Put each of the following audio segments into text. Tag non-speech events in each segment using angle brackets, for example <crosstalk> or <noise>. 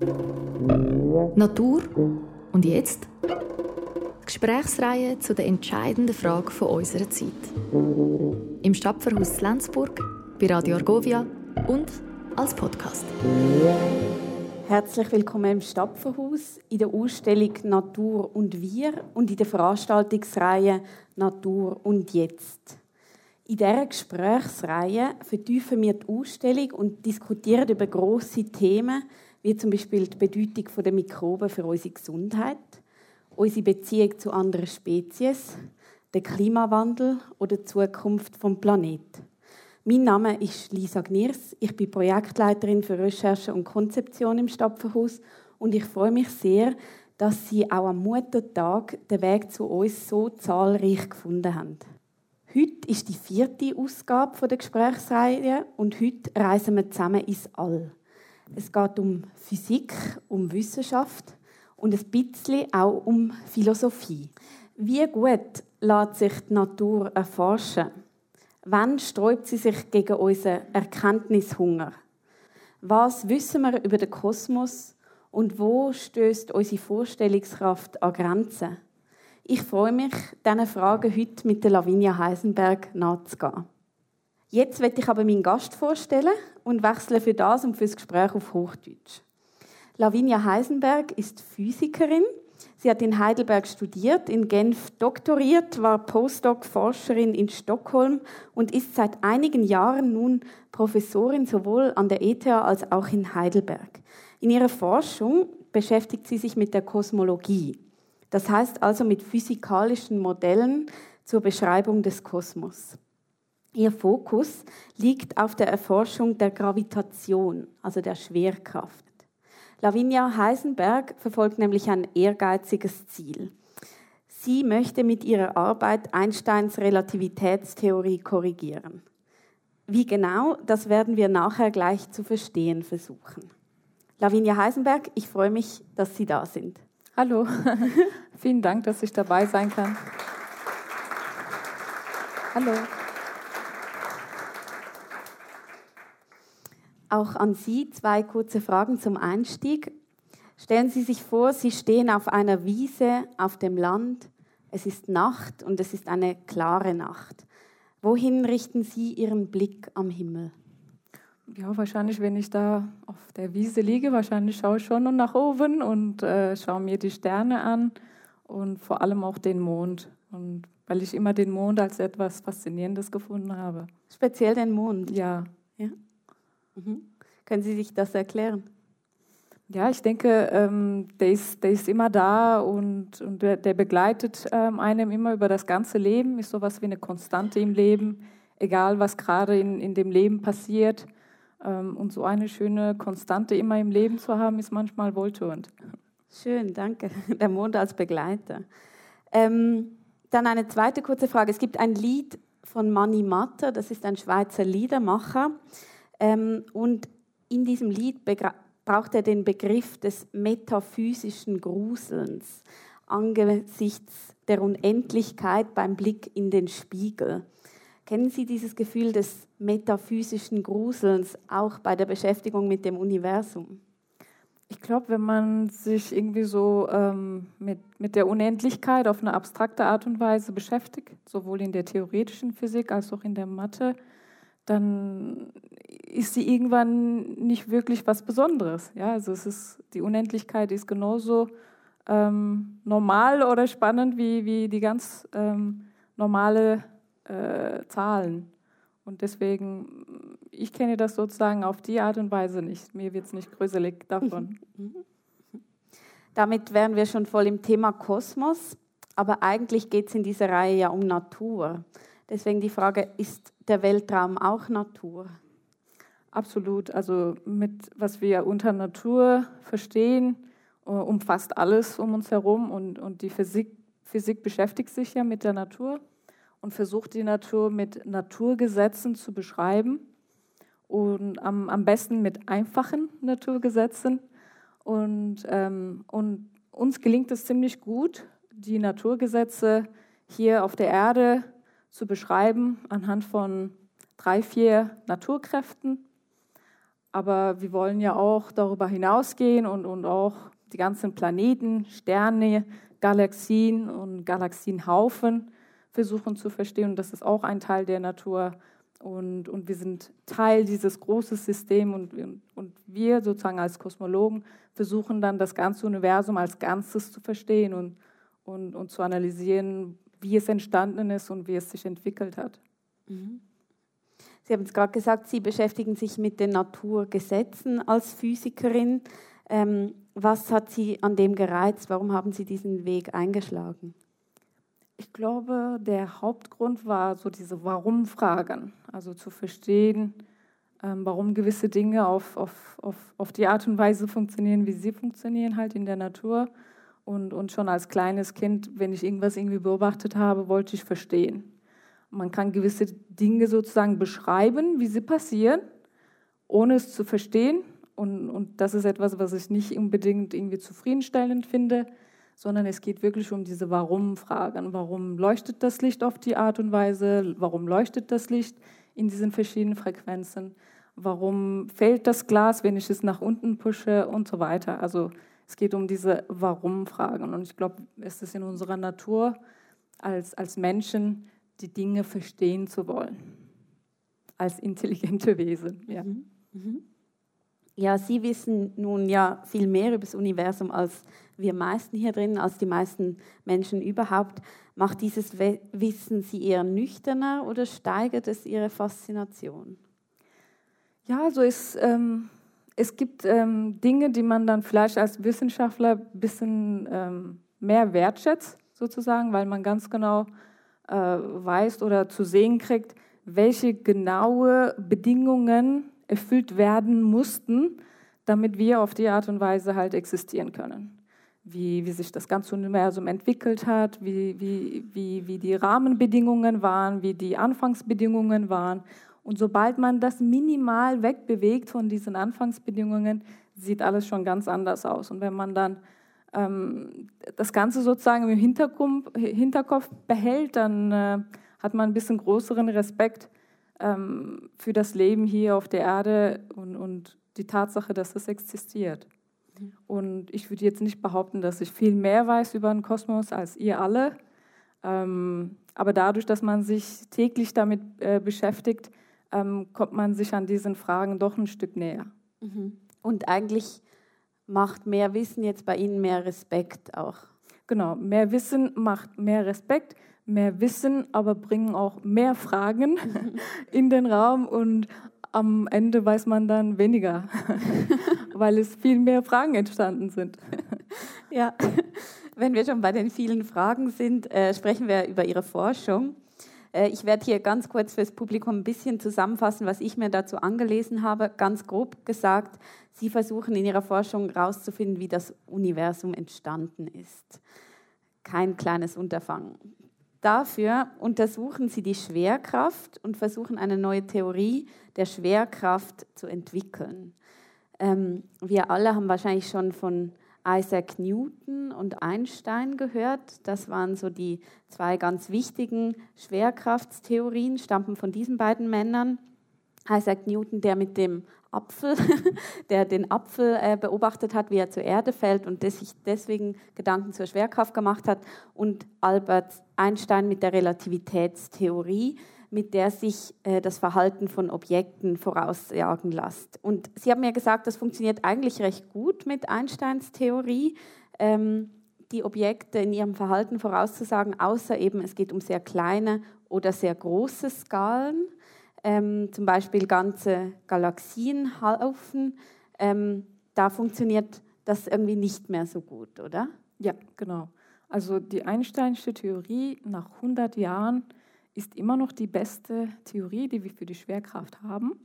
Natur und jetzt? Gesprächsreihe zu der entscheidenden Frage von unserer Zeit. Im Stadtverhaus Lenzburg, bei Radio Argovia und als Podcast. Herzlich willkommen im Stapferhaus in der Ausstellung Natur und Wir und in der Veranstaltungsreihe Natur und Jetzt. In dieser Gesprächsreihe vertiefen wir die Ausstellung und diskutieren über grosse Themen, wie zum Beispiel die Bedeutung der Mikroben für unsere Gesundheit, unsere Beziehung zu anderen Spezies, den Klimawandel oder die Zukunft vom Planeten. Mein Name ist Lisa Gniers. Ich bin Projektleiterin für Recherche und Konzeption im Stapferhaus und ich freue mich sehr, dass Sie auch am Muttertag den Weg zu uns so zahlreich gefunden haben. Heute ist die vierte Ausgabe der Gesprächsreihe und heute reisen wir zusammen ins All. Es geht um Physik, um Wissenschaft und ein bisschen auch um Philosophie. Wie gut lässt sich die Natur erforschen? Wann sträubt sie sich gegen unseren Erkenntnishunger? Was wissen wir über den Kosmos und wo stößt unsere Vorstellungskraft an Grenzen? Ich freue mich, diesen Fragen heute mit Lavinia Heisenberg nachzugehen. Jetzt werde ich aber meinen Gast vorstellen und wechsle für das und für das Gespräch auf Hochdeutsch. Lavinia Heisenberg ist Physikerin Sie hat in Heidelberg studiert, in Genf doktoriert, war Postdoc-Forscherin in Stockholm und ist seit einigen Jahren nun Professorin sowohl an der ETH als auch in Heidelberg. In ihrer Forschung beschäftigt sie sich mit der Kosmologie. Das heißt also mit physikalischen Modellen zur Beschreibung des Kosmos. Ihr Fokus liegt auf der Erforschung der Gravitation, also der Schwerkraft. Lavinia Heisenberg verfolgt nämlich ein ehrgeiziges Ziel. Sie möchte mit ihrer Arbeit Einsteins Relativitätstheorie korrigieren. Wie genau, das werden wir nachher gleich zu verstehen versuchen. Lavinia Heisenberg, ich freue mich, dass Sie da sind. Hallo, <laughs> vielen Dank, dass ich dabei sein kann. Hallo. Auch an Sie zwei kurze Fragen zum Einstieg. Stellen Sie sich vor, Sie stehen auf einer Wiese auf dem Land. Es ist Nacht und es ist eine klare Nacht. Wohin richten Sie Ihren Blick am Himmel? Ja, wahrscheinlich, wenn ich da auf der Wiese liege, wahrscheinlich schaue ich schon nach oben und äh, schaue mir die Sterne an und vor allem auch den Mond. Und weil ich immer den Mond als etwas Faszinierendes gefunden habe. Speziell den Mond? Ja. ja. Mhm. Können Sie sich das erklären? Ja, ich denke, ähm, der, ist, der ist immer da und, und der, der begleitet ähm, einem immer über das ganze Leben, ist sowas wie eine Konstante im Leben, egal was gerade in, in dem Leben passiert. Ähm, und so eine schöne Konstante immer im Leben zu haben, ist manchmal wohltuend. Schön, danke. Der Mond als Begleiter. Ähm, dann eine zweite kurze Frage. Es gibt ein Lied von Manni Matter, das ist ein Schweizer Liedermacher. Ähm, und in diesem Lied braucht er den Begriff des metaphysischen Gruselns angesichts der Unendlichkeit beim Blick in den Spiegel. Kennen Sie dieses Gefühl des metaphysischen Gruselns auch bei der Beschäftigung mit dem Universum? Ich glaube, wenn man sich irgendwie so ähm, mit, mit der Unendlichkeit auf eine abstrakte Art und Weise beschäftigt, sowohl in der theoretischen Physik als auch in der Mathe, dann ist sie irgendwann nicht wirklich was Besonderes. Ja, also es ist, die Unendlichkeit ist genauso ähm, normal oder spannend wie, wie die ganz ähm, normale äh, Zahlen. Und deswegen, ich kenne das sozusagen auf die Art und Weise nicht. Mir wird es nicht gruselig davon. <laughs> Damit wären wir schon voll im Thema Kosmos. Aber eigentlich geht es in dieser Reihe ja um Natur. Deswegen die Frage, ist der Weltraum auch Natur? Absolut. Also mit was wir unter Natur verstehen, äh, umfasst alles um uns herum und, und die Physik, Physik beschäftigt sich ja mit der Natur und versucht die Natur mit Naturgesetzen zu beschreiben und am, am besten mit einfachen Naturgesetzen. Und, ähm, und uns gelingt es ziemlich gut, die Naturgesetze hier auf der Erde zu beschreiben anhand von drei, vier Naturkräften Aber wir wollen ja auch darüber hinausgehen und, und auch die ganzen Planeten, Sterne, Galaxien und Galaxienhaufen versuchen zu verstehen. Und das ist auch ein Teil der Natur. Und, und wir sind Teil dieses großen Systems und, und wir sozusagen als Kosmologen versuchen dann das ganze Universum als Ganzes zu verstehen und, und, und zu analysieren, wie es entstanden ist und wie es sich entwickelt hat. Mhm. Sie haben es gerade gesagt, Sie beschäftigen sich mit den Naturgesetzen als Physikerin. Ähm, was hat Sie an dem gereizt? Warum haben Sie diesen Weg eingeschlagen? Ich glaube, der Hauptgrund war so diese Warum-Fragen, also zu verstehen, ähm, warum gewisse Dinge auf, auf, auf, auf die Art und Weise funktionieren, wie sie funktionieren halt in der Natur. Und, und schon als kleines Kind, wenn ich irgendwas irgendwie beobachtet habe, wollte ich verstehen. Man kann gewisse Dinge sozusagen beschreiben, wie sie passieren, ohne es zu verstehen. Und, und das ist etwas, was ich nicht unbedingt irgendwie zufriedenstellend finde sondern es geht wirklich um diese Warum-Fragen. Warum leuchtet das Licht auf die Art und Weise? Warum leuchtet das Licht in diesen verschiedenen Frequenzen? Warum fällt das Glas, wenn ich es nach unten pushe und so weiter? Also es geht um diese Warum-Fragen. Und ich glaube, es ist in unserer Natur als, als Menschen, die Dinge verstehen zu wollen. Als intelligente Wesen. Ja. Mhm. Mhm. Ja, Sie wissen nun ja viel mehr über das Universum als wir meisten hier drin, als die meisten Menschen überhaupt. Macht dieses Wissen Sie eher nüchterner oder steigert es Ihre Faszination? Ja, also es, ähm, es gibt ähm, Dinge, die man dann vielleicht als Wissenschaftler ein bisschen ähm, mehr wertschätzt, sozusagen, weil man ganz genau äh, weiß oder zu sehen kriegt, welche genaue Bedingungen erfüllt werden mussten, damit wir auf die Art und Weise halt existieren können. Wie, wie sich das ganze Universum entwickelt hat, wie, wie, wie, wie die Rahmenbedingungen waren, wie die Anfangsbedingungen waren. Und sobald man das minimal wegbewegt von diesen Anfangsbedingungen, sieht alles schon ganz anders aus. Und wenn man dann ähm, das Ganze sozusagen im Hinterkopf, Hinterkopf behält, dann äh, hat man ein bisschen größeren Respekt ähm, für das Leben hier auf der Erde und, und die Tatsache, dass es existiert. Mhm. Und ich würde jetzt nicht behaupten, dass ich viel mehr weiß über den Kosmos als ihr alle. Ähm, aber dadurch, dass man sich täglich damit äh, beschäftigt, ähm, kommt man sich an diesen Fragen doch ein Stück näher. Mhm. Und eigentlich macht mehr Wissen jetzt bei Ihnen mehr Respekt auch. Genau, mehr Wissen macht mehr Respekt mehr Wissen, aber bringen auch mehr Fragen <laughs> in den Raum und am Ende weiß man dann weniger, <laughs> weil es viel mehr Fragen entstanden sind. Ja, <laughs> wenn wir schon bei den vielen Fragen sind, äh, sprechen wir über Ihre Forschung. Äh, ich werde hier ganz kurz fürs Publikum ein bisschen zusammenfassen, was ich mir dazu angelesen habe. Ganz grob gesagt, Sie versuchen in Ihrer Forschung herauszufinden, wie das Universum entstanden ist. Kein kleines Unterfangen. Dafür untersuchen sie die Schwerkraft und versuchen eine neue Theorie der Schwerkraft zu entwickeln. Ähm, wir alle haben wahrscheinlich schon von Isaac Newton und Einstein gehört. Das waren so die zwei ganz wichtigen Schwerkraftstheorien, stammten von diesen beiden Männern. Isaac Newton, der mit dem Apfel, <laughs> der den Apfel äh, beobachtet hat, wie er zur Erde fällt und sich deswegen Gedanken zur Schwerkraft gemacht hat. Und Albert Einstein mit der Relativitätstheorie, mit der sich äh, das Verhalten von Objekten vorausjagen lässt. Und Sie haben ja gesagt, das funktioniert eigentlich recht gut mit Einsteins Theorie. Ähm, die Objekte in ihrem Verhalten vorauszusagen, außer eben es geht um sehr kleine oder sehr große Skalen ähm, zum Beispiel ganze Galaxienhaufen, ähm, da funktioniert das irgendwie nicht mehr so gut, oder? Ja, genau. Also die Einsteinsche Theorie nach 100 Jahren ist immer noch die beste Theorie, die wir für die Schwerkraft haben.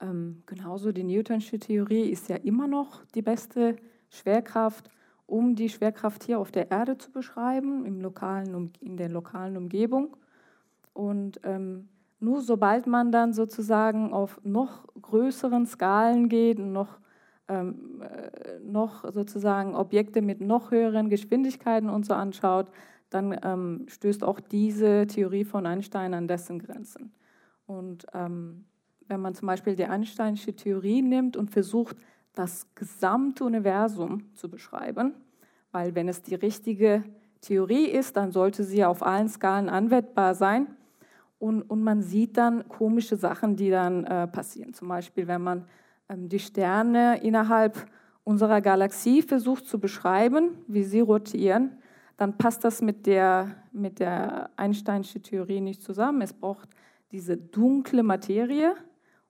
Ähm, genauso die Newtonsche Theorie ist ja immer noch die beste Schwerkraft, um die Schwerkraft hier auf der Erde zu beschreiben, im lokalen, in der lokalen Umgebung. Und ähm, nur sobald man dann sozusagen auf noch größeren Skalen geht und noch, ähm, äh, noch sozusagen Objekte mit noch höheren Geschwindigkeiten und so anschaut, dann ähm, stößt auch diese Theorie von Einstein an dessen Grenzen. Und ähm, wenn man zum Beispiel die Einsteinsche Theorie nimmt und versucht, das gesamte Universum zu beschreiben, weil wenn es die richtige Theorie ist, dann sollte sie auf allen Skalen anwendbar sein. Und, und man sieht dann komische Sachen, die dann äh, passieren. Zum Beispiel, wenn man ähm, die Sterne innerhalb unserer Galaxie versucht zu beschreiben, wie sie rotieren, dann passt das mit der, mit der Einsteinschen Theorie nicht zusammen. Es braucht diese dunkle Materie,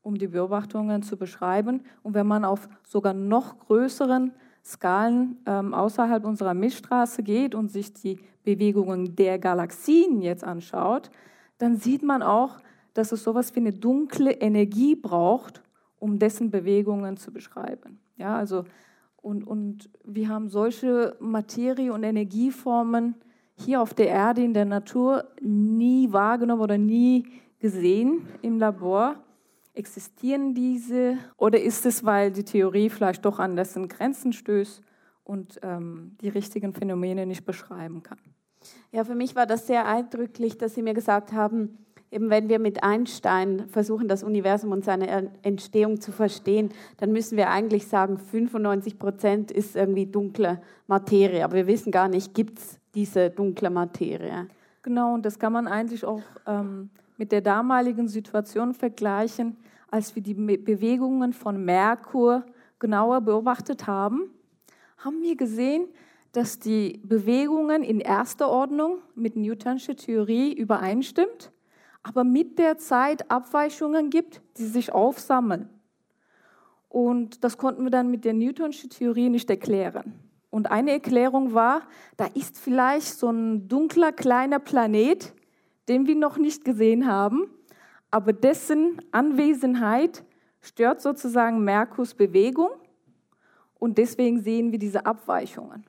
um die Beobachtungen zu beschreiben. Und wenn man auf sogar noch größeren Skalen ähm, außerhalb unserer Milchstraße geht und sich die Bewegungen der Galaxien jetzt anschaut, dann sieht man auch, dass es sowas wie eine dunkle Energie braucht, um dessen Bewegungen zu beschreiben. Ja, also und, und wir haben solche Materie- und Energieformen hier auf der Erde in der Natur nie wahrgenommen oder nie gesehen im Labor. Existieren diese oder ist es, weil die Theorie vielleicht doch an dessen Grenzen stößt und ähm, die richtigen Phänomene nicht beschreiben kann? Ja, für mich war das sehr eindrücklich, dass Sie mir gesagt haben, eben wenn wir mit Einstein versuchen, das Universum und seine Entstehung zu verstehen, dann müssen wir eigentlich sagen, 95 Prozent ist irgendwie dunkle Materie. Aber wir wissen gar nicht, gibt es diese dunkle Materie? Genau, und das kann man eigentlich auch ähm, mit der damaligen Situation vergleichen, als wir die Bewegungen von Merkur genauer beobachtet haben, haben wir gesehen, dass die Bewegungen in erster Ordnung mit Newtonsche Theorie übereinstimmt aber mit der Zeit Abweichungen gibt, die sich aufsammeln. Und das konnten wir dann mit der Newtonschen Theorie nicht erklären. Und eine Erklärung war, da ist vielleicht so ein dunkler kleiner Planet, den wir noch nicht gesehen haben, aber dessen Anwesenheit stört sozusagen Merkurs Bewegung und deswegen sehen wir diese Abweichungen.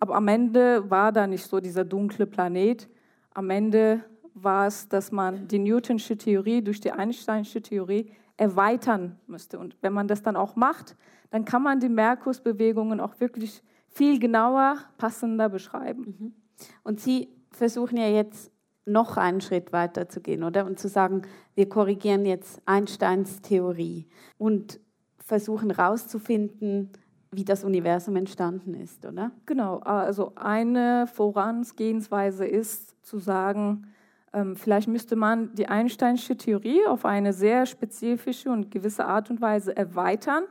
Aber am Ende war da nicht so dieser dunkle Planet. Am Ende war es, dass man die Newtonsche Theorie durch die Einsteinsche Theorie erweitern müsste. Und wenn man das dann auch macht, dann kann man die Merkursbewegungen auch wirklich viel genauer, passender beschreiben. Mhm. Und Sie versuchen ja jetzt noch einen Schritt weiter zu gehen, oder? Und zu sagen, wir korrigieren jetzt Einsteins Theorie und versuchen herauszufinden, wie das Universum entstanden ist, oder? Genau, also eine Vorangehensweise ist zu sagen, vielleicht müsste man die Einsteinsche Theorie auf eine sehr spezifische und gewisse Art und Weise erweitern,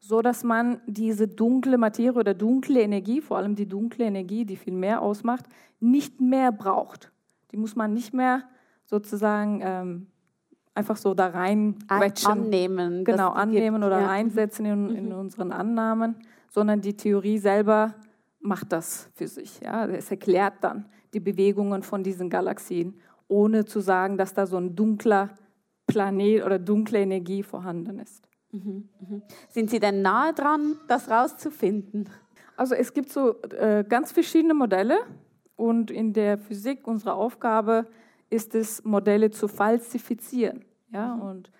so dass man diese dunkle Materie oder dunkle Energie, vor allem die dunkle Energie, die viel mehr ausmacht, nicht mehr braucht. Die muss man nicht mehr sozusagen ähm, einfach so da rein annehmen. Genau, annehmen oder ja. einsetzen in, in mhm. unseren Annahmen, sondern die Theorie selber macht das für sich. Ja. Es erklärt dann die Bewegungen von diesen Galaxien ohne zu sagen, dass da so ein dunkler Planet oder dunkle Energie vorhanden ist. Mhm, mhm. Sind Sie denn nahe dran, das rauszufinden? Also es gibt so äh, ganz verschiedene Modelle und in der Physik unsere Aufgabe ist es, Modelle zu falsifizieren. Ja, mhm. und,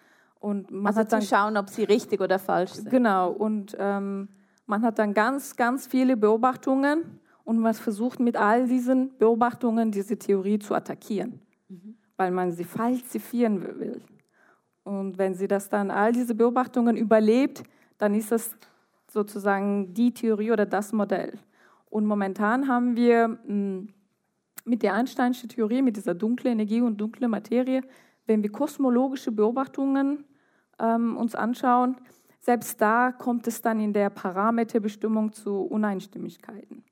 und man also hat dann, zu schauen, ob sie richtig oder falsch sind. Genau, und ähm, man hat dann ganz, ganz viele Beobachtungen und man versucht mit all diesen Beobachtungen diese Theorie zu attackieren. Weil man sie falsifieren will. Und wenn sie das dann, all diese Beobachtungen überlebt, dann ist das sozusagen die Theorie oder das Modell. Und momentan haben wir hm, mit der Einsteinschen Theorie, mit dieser dunklen Energie und dunklen Materie, wenn wir kosmologische Beobachtungen ähm, uns anschauen, selbst da kommt es dann in der Parameterbestimmung zu Uneinstimmigkeiten.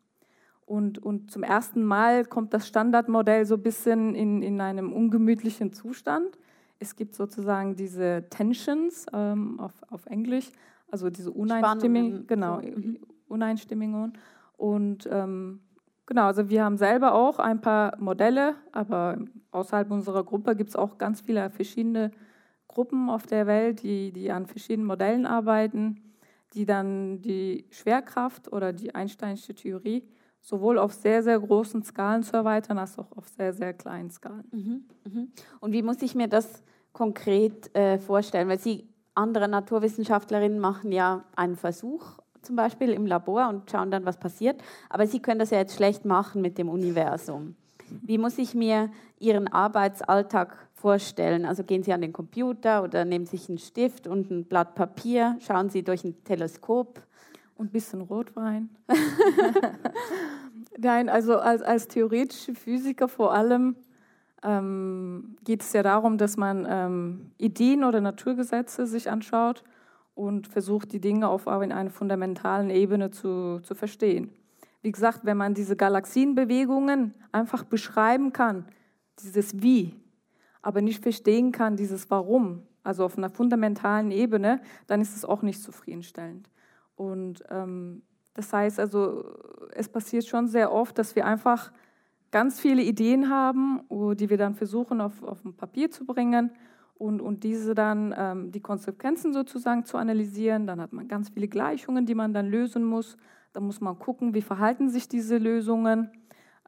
Und, und zum ersten Mal kommt das Standardmodell so ein bisschen in, in einem ungemütlichen Zustand. Es gibt sozusagen diese Tensions ähm, auf, auf Englisch, also diese Uneinstimmungen, genau, mhm. Uneinstimmungen. Und ähm, genau, also wir haben selber auch ein paar Modelle, aber außerhalb unserer Gruppe gibt es auch ganz viele verschiedene Gruppen auf der Welt, die, die an verschiedenen Modellen arbeiten, die dann die Schwerkraft oder die Einsteinsche Theorie sowohl auf sehr, sehr großen Skalen zu erweitern, als auch auf sehr, sehr kleinen Skalen. Mhm, mhm. Und wie muss ich mir das konkret äh, vorstellen? Weil Sie, andere Naturwissenschaftlerinnen, machen ja einen Versuch, zum Beispiel im Labor und schauen dann, was passiert. Aber Sie können das ja jetzt schlecht machen mit dem Universum. Wie muss ich mir Ihren Arbeitsalltag vorstellen. Also gehen Sie an den Computer oder nehmen sich einen Stift und ein Blatt Papier, schauen Sie durch ein Teleskop. Und ein bisschen Rotwein. <laughs> Nein, also als, als theoretische Physiker vor allem ähm, geht es ja darum, dass man ähm, Ideen oder Naturgesetze sich anschaut und versucht, die Dinge auf einer fundamentalen Ebene zu, zu verstehen. Wie gesagt, wenn man diese Galaxienbewegungen einfach beschreiben kann, dieses Wie, aber nicht verstehen kann, dieses Warum, also auf einer fundamentalen Ebene, dann ist es auch nicht zufriedenstellend. Und ähm, das heißt also, es passiert schon sehr oft, dass wir einfach ganz viele Ideen haben, die wir dann versuchen auf, auf ein Papier zu bringen und, und diese dann ähm, die Konsequenzen sozusagen zu analysieren. Dann hat man ganz viele Gleichungen, die man dann lösen muss. Da muss man gucken, wie verhalten sich diese Lösungen.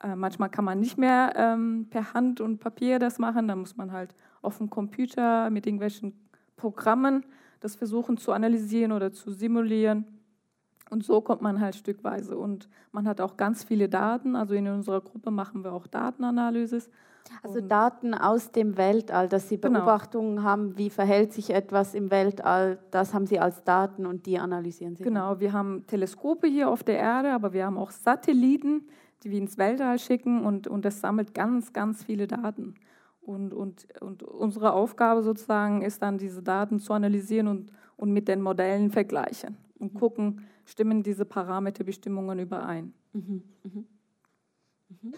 Äh, manchmal kann man nicht mehr ähm, per Hand und Papier das machen. Da muss man halt auf dem Computer mit irgendwelchen Programmen das versuchen zu analysieren oder zu simulieren. Und so kommt man halt stückweise. Und man hat auch ganz viele Daten. Also in unserer Gruppe machen wir auch Datenanalysis. Also und Daten aus dem Weltall, dass Sie genau. Beobachtungen genau. haben, wie verhält sich etwas im Weltall, das haben Sie als Daten und die analysieren Sie. Genau, dann. wir haben Teleskope hier auf der Erde, aber wir haben auch Satelliten, die wir ins Weltall schicken und, und das sammelt ganz, ganz viele Daten. Und, und, und unsere Aufgabe sozusagen ist dann, diese Daten zu analysieren und, und mit den Modellen vergleichen und mhm. gucken, stimmen diese Parameterbestimmungen überein. Mhm. Mhm. Mhm.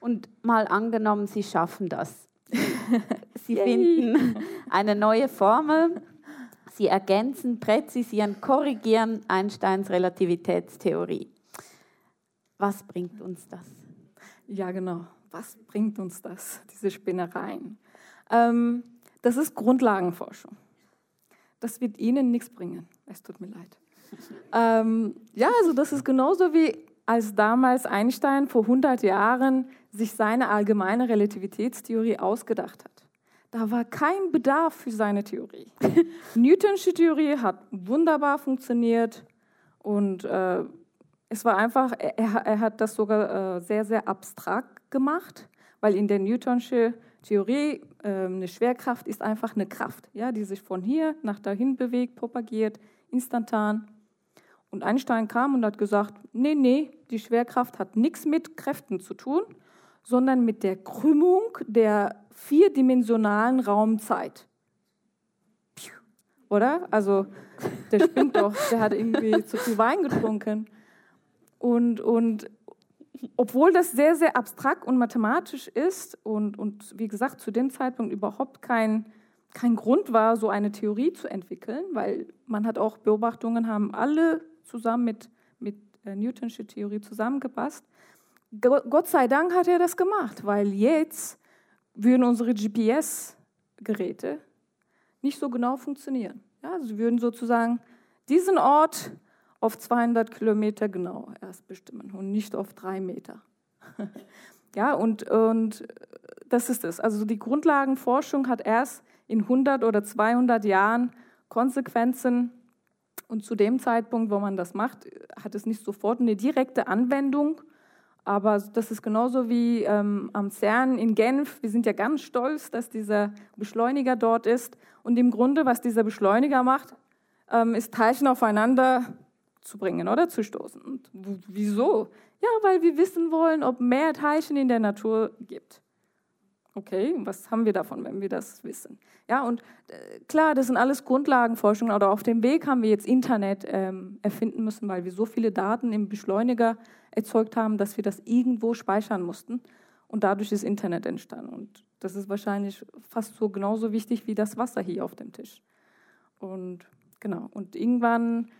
Und mal angenommen, Sie schaffen das. Sie <laughs> finden eine neue Formel, Sie ergänzen, präzisieren, korrigieren Einsteins Relativitätstheorie. Was bringt uns das? Ja, genau. Was bringt uns das, diese Spinnereien? Ähm, das ist Grundlagenforschung. Das wird Ihnen nichts bringen. Es tut mir leid. Ähm, ja, also das ist genauso wie als damals Einstein vor 100 Jahren sich seine allgemeine Relativitätstheorie ausgedacht hat. Da war kein Bedarf für seine Theorie. <laughs> Newtonsche Theorie hat wunderbar funktioniert und äh, es war einfach, er, er hat das sogar äh, sehr, sehr abstrakt gemacht, weil in der Newtonsche Theorie äh, eine Schwerkraft ist einfach eine Kraft, ja, die sich von hier nach dahin bewegt, propagiert, instantan. Und Einstein kam und hat gesagt, nee, nee, die Schwerkraft hat nichts mit Kräften zu tun, sondern mit der Krümmung der vierdimensionalen Raumzeit. Oder? Also, der spinnt doch, der hat irgendwie zu viel Wein getrunken. Und, und obwohl das sehr, sehr abstrakt und mathematisch ist und, und wie gesagt, zu dem Zeitpunkt überhaupt kein, kein Grund war, so eine Theorie zu entwickeln, weil man hat auch Beobachtungen, haben alle zusammen mit, mit äh, Newtonsche Theorie zusammengepasst. Gott sei Dank hat er das gemacht, weil jetzt würden unsere GPS-Geräte nicht so genau funktionieren. Ja, sie würden sozusagen diesen Ort auf 200 Kilometer genau erst bestimmen und nicht auf drei Meter. <laughs> ja, und, und das ist es. Also die Grundlagenforschung hat erst in 100 oder 200 Jahren Konsequenzen und zu dem Zeitpunkt, wo man das macht, hat es nicht sofort eine direkte Anwendung. Aber das ist genauso wie ähm, am CERN in Genf. Wir sind ja ganz stolz, dass dieser Beschleuniger dort ist. Und im Grunde, was dieser Beschleuniger macht, ähm, ist Teilchen aufeinander zu bringen oder zu stoßen. Und wieso? Ja, weil wir wissen wollen, ob mehr Teilchen in der Natur gibt. Okay, was haben wir davon, wenn wir das wissen? Ja, und äh, klar, das sind alles Grundlagenforschung, aber auf dem Weg haben wir jetzt Internet ähm, erfinden müssen, weil wir so viele Daten im Beschleuniger erzeugt haben, dass wir das irgendwo speichern mussten. Und dadurch ist Internet entstanden. Und das ist wahrscheinlich fast so genauso wichtig wie das Wasser hier auf dem Tisch. Und genau, und irgendwann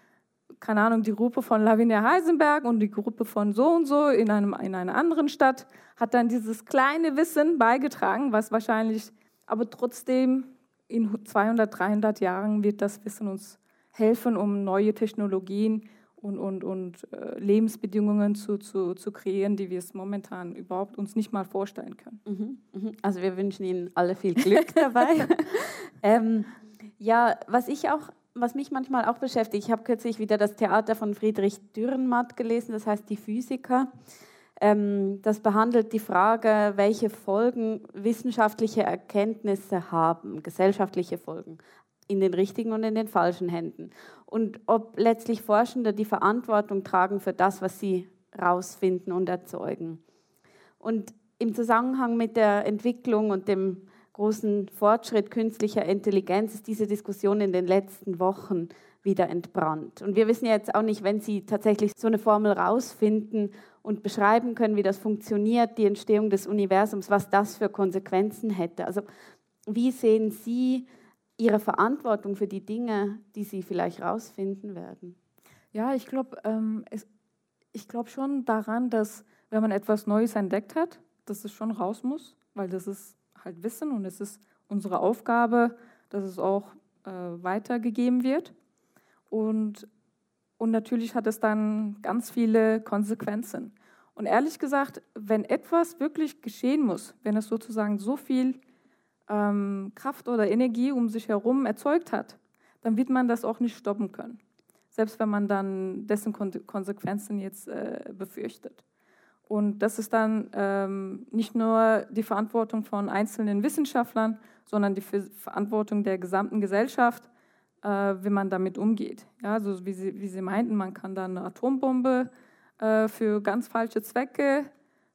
keine Ahnung, die Gruppe von Lavinia Heisenberg und die Gruppe von so und so in, einem, in einer anderen Stadt hat dann dieses kleine Wissen beigetragen, was wahrscheinlich, aber trotzdem in 200, 300 Jahren wird das Wissen uns helfen, um neue Technologien und, und, und äh, Lebensbedingungen zu, zu, zu kreieren, die wir es momentan überhaupt uns nicht mal vorstellen können. Mhm, mhm. Also wir wünschen Ihnen alle viel Glück <laughs> dabei. <laughs> ähm, ja, was ich auch was mich manchmal auch beschäftigt, ich habe kürzlich wieder das Theater von Friedrich Dürrenmatt gelesen, das heißt Die Physiker. Ähm, das behandelt die Frage, welche Folgen wissenschaftliche Erkenntnisse haben, gesellschaftliche Folgen, in den richtigen und in den falschen Händen. Und ob letztlich Forschende die Verantwortung tragen für das, was sie rausfinden und erzeugen. Und im Zusammenhang mit der Entwicklung und dem großen Fortschritt künstlicher Intelligenz ist diese Diskussion in den letzten Wochen wieder entbrannt. Und wir wissen jetzt auch nicht, wenn Sie tatsächlich so eine Formel rausfinden und beschreiben können, wie das funktioniert, die Entstehung des Universums, was das für Konsequenzen hätte. Also wie sehen Sie Ihre Verantwortung für die Dinge, die Sie vielleicht rausfinden werden? Ja, ich glaube ähm, glaub schon daran, dass wenn man etwas Neues entdeckt hat, dass es schon raus muss, weil das ist halt Wissen und es ist unsere Aufgabe, dass es auch äh, weitergegeben wird. Und, und natürlich hat es dann ganz viele Konsequenzen. Und ehrlich gesagt, wenn etwas wirklich geschehen muss, wenn es sozusagen so viel ähm, Kraft oder Energie um sich herum erzeugt hat, dann wird man das auch nicht stoppen können. Selbst wenn man dann dessen Konsequenzen jetzt äh, befürchtet. Und das ist dann ähm, nicht nur die Verantwortung von einzelnen Wissenschaftlern, sondern die Verantwortung der gesamten Gesellschaft, äh, wie man damit umgeht. Ja, also wie Sie, wie Sie meinten, man kann dann eine Atombombe äh, für ganz falsche Zwecke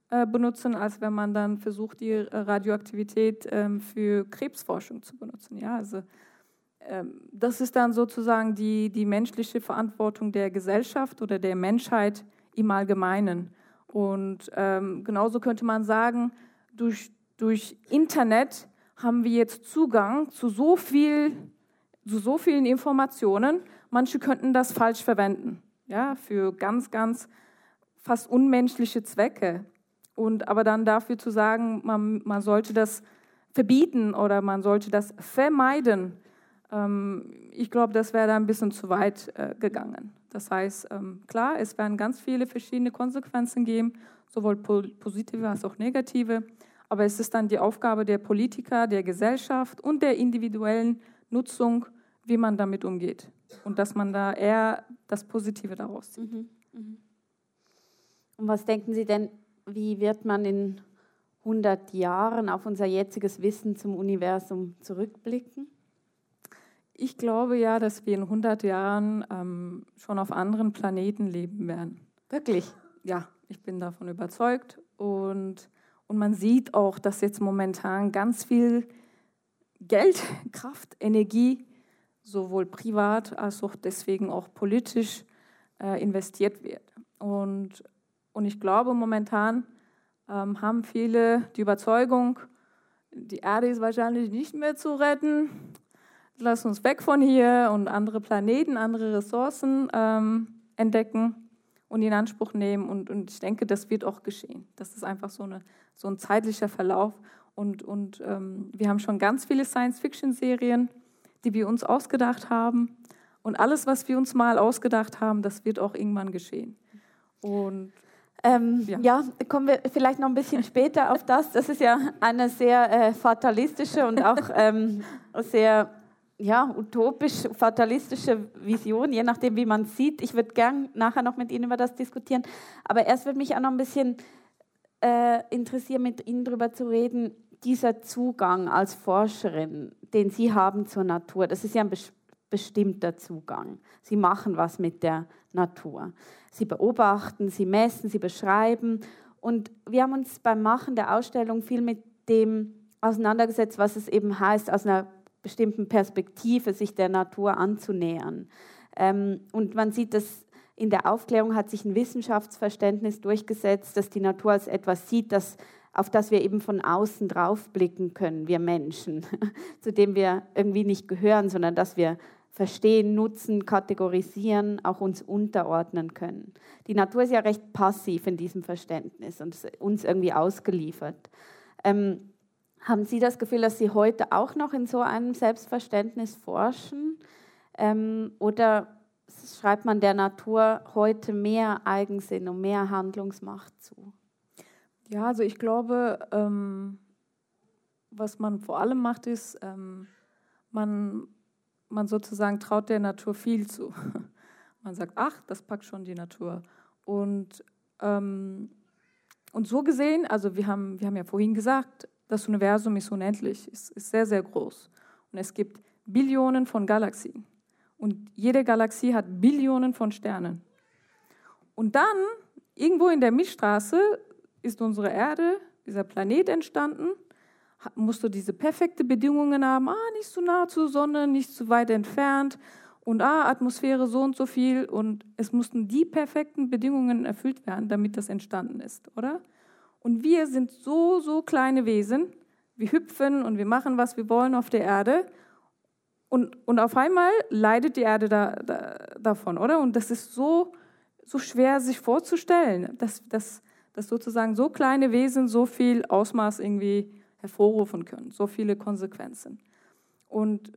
äh, benutzen, als wenn man dann versucht, die Radioaktivität ähm, für Krebsforschung zu benutzen. Ja, also ähm, das ist dann sozusagen die, die menschliche Verantwortung der Gesellschaft oder der Menschheit im Allgemeinen. Und ähm, genauso könnte man sagen, durch, durch Internet haben wir jetzt Zugang zu so, viel, zu so vielen Informationen. Manche könnten das falsch verwenden, ja, für ganz, ganz fast unmenschliche Zwecke. Und aber dann dafür zu sagen, man, man sollte das verbieten oder man sollte das vermeiden, ich glaube, das wäre da ein bisschen zu weit äh, gegangen. Das heißt, ähm, klar, es werden ganz viele verschiedene Konsequenzen geben, sowohl positive als auch negative. Aber es ist dann die Aufgabe der Politiker, der Gesellschaft und der individuellen Nutzung, wie man damit umgeht. Und dass man da eher das Positive daraus zieht. Mhm. Mhm. Und was denken Sie denn, wie wird man in 100 Jahren auf unser jetziges Wissen zum Universum zurückblicken? Ich glaube ja, dass wir in 100 Jahren ähm, schon auf anderen Planeten leben werden. Wirklich? Ja, ich bin davon überzeugt. Und, und man sieht auch, dass jetzt momentan ganz viel Geld, <laughs> Kraft, Energie, sowohl privat als auch deswegen auch politisch äh, investiert wird. Und, und ich glaube, momentan ähm, haben viele die Überzeugung, die Erde ist wahrscheinlich nicht mehr zu retten lass uns weg von hier und andere Planeten, andere Ressourcen ähm, entdecken und in Anspruch nehmen. Und, und ich denke, das wird auch geschehen. Das ist einfach so, eine, so ein zeitlicher Verlauf. Und, und ähm, wir haben schon ganz viele Science-Fiction-Serien, die wir uns ausgedacht haben. Und alles, was wir uns mal ausgedacht haben, das wird auch irgendwann geschehen. Und ähm, ja. ja. kommen wir vielleicht noch ein bisschen <laughs> später auf das. Das ist ja eine sehr äh, fatalistische und auch ähm, sehr ja, utopisch, fatalistische Vision, je nachdem, wie man sieht. Ich würde gern nachher noch mit Ihnen über das diskutieren. Aber erst würde mich auch noch ein bisschen äh, interessieren, mit Ihnen darüber zu reden, dieser Zugang als Forscherin, den Sie haben zur Natur. Das ist ja ein bestimmter Zugang. Sie machen was mit der Natur. Sie beobachten, Sie messen, Sie beschreiben. Und wir haben uns beim Machen der Ausstellung viel mit dem auseinandergesetzt, was es eben heißt, aus einer bestimmten Perspektive sich der Natur anzunähern. Ähm, und man sieht, dass in der Aufklärung hat sich ein Wissenschaftsverständnis durchgesetzt, dass die Natur als etwas sieht, das, auf das wir eben von außen drauf blicken können, wir Menschen, <laughs> zu dem wir irgendwie nicht gehören, sondern dass wir verstehen, nutzen, kategorisieren, auch uns unterordnen können. Die Natur ist ja recht passiv in diesem Verständnis und uns irgendwie ausgeliefert. Ähm, haben Sie das Gefühl, dass Sie heute auch noch in so einem Selbstverständnis forschen? Ähm, oder schreibt man der Natur heute mehr Eigensinn und mehr Handlungsmacht zu? Ja, also ich glaube, ähm, was man vor allem macht, ist, ähm, man, man sozusagen traut der Natur viel zu. <laughs> Man sagt, ach, das packt schon die Natur. Und ähm, und so gesehen, also wir haben, wir haben ja vorhin gesagt, das Universum ist unendlich, ist, ist sehr, sehr groß. Und es gibt Billionen von Galaxien. Und jede Galaxie hat Billionen von Sternen. Und dann, irgendwo in der Milchstraße, ist unsere Erde, dieser Planet entstanden, musst du diese perfekte Bedingungen haben, ah, nicht zu nah zur Sonne, nicht zu weit entfernt und ah, Atmosphäre so und so viel und es mussten die perfekten Bedingungen erfüllt werden, damit das entstanden ist, oder? Und wir sind so, so kleine Wesen, wir hüpfen und wir machen, was wir wollen auf der Erde und, und auf einmal leidet die Erde da, da, davon, oder? Und das ist so, so schwer sich vorzustellen, dass, dass, dass sozusagen so kleine Wesen so viel Ausmaß irgendwie hervorrufen können, so viele Konsequenzen. Und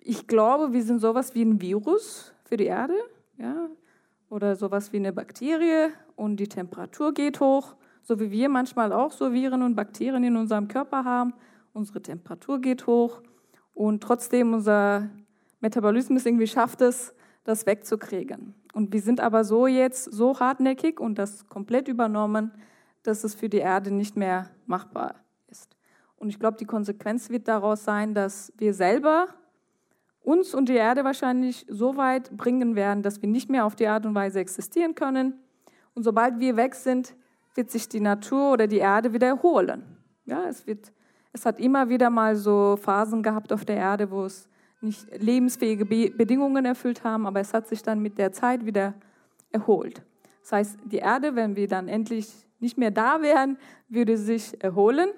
ich glaube, wir sind sowas wie ein Virus für die Erde, ja, oder sowas wie eine Bakterie und die Temperatur geht hoch, so wie wir manchmal auch so Viren und Bakterien in unserem Körper haben. Unsere Temperatur geht hoch und trotzdem unser Metabolismus irgendwie schafft es, das wegzukriegen. Und wir sind aber so jetzt so hartnäckig und das komplett übernommen, dass es für die Erde nicht mehr machbar ist. Und ich glaube, die Konsequenz wird daraus sein, dass wir selber uns und die Erde wahrscheinlich so weit bringen werden, dass wir nicht mehr auf die Art und Weise existieren können. Und sobald wir weg sind, wird sich die Natur oder die Erde wieder erholen. Ja, es, wird, es hat immer wieder mal so Phasen gehabt auf der Erde, wo es nicht lebensfähige Bedingungen erfüllt haben, aber es hat sich dann mit der Zeit wieder erholt. Das heißt, die Erde, wenn wir dann endlich nicht mehr da wären, würde sich erholen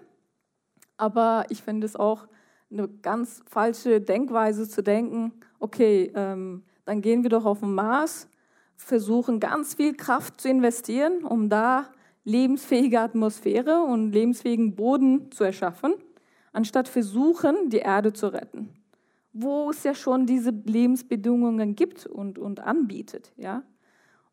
aber ich finde es auch eine ganz falsche Denkweise zu denken, okay, ähm, dann gehen wir doch auf den Mars, versuchen ganz viel Kraft zu investieren, um da lebensfähige Atmosphäre und lebensfähigen Boden zu erschaffen, anstatt versuchen, die Erde zu retten, wo es ja schon diese Lebensbedingungen gibt und, und anbietet. Ja?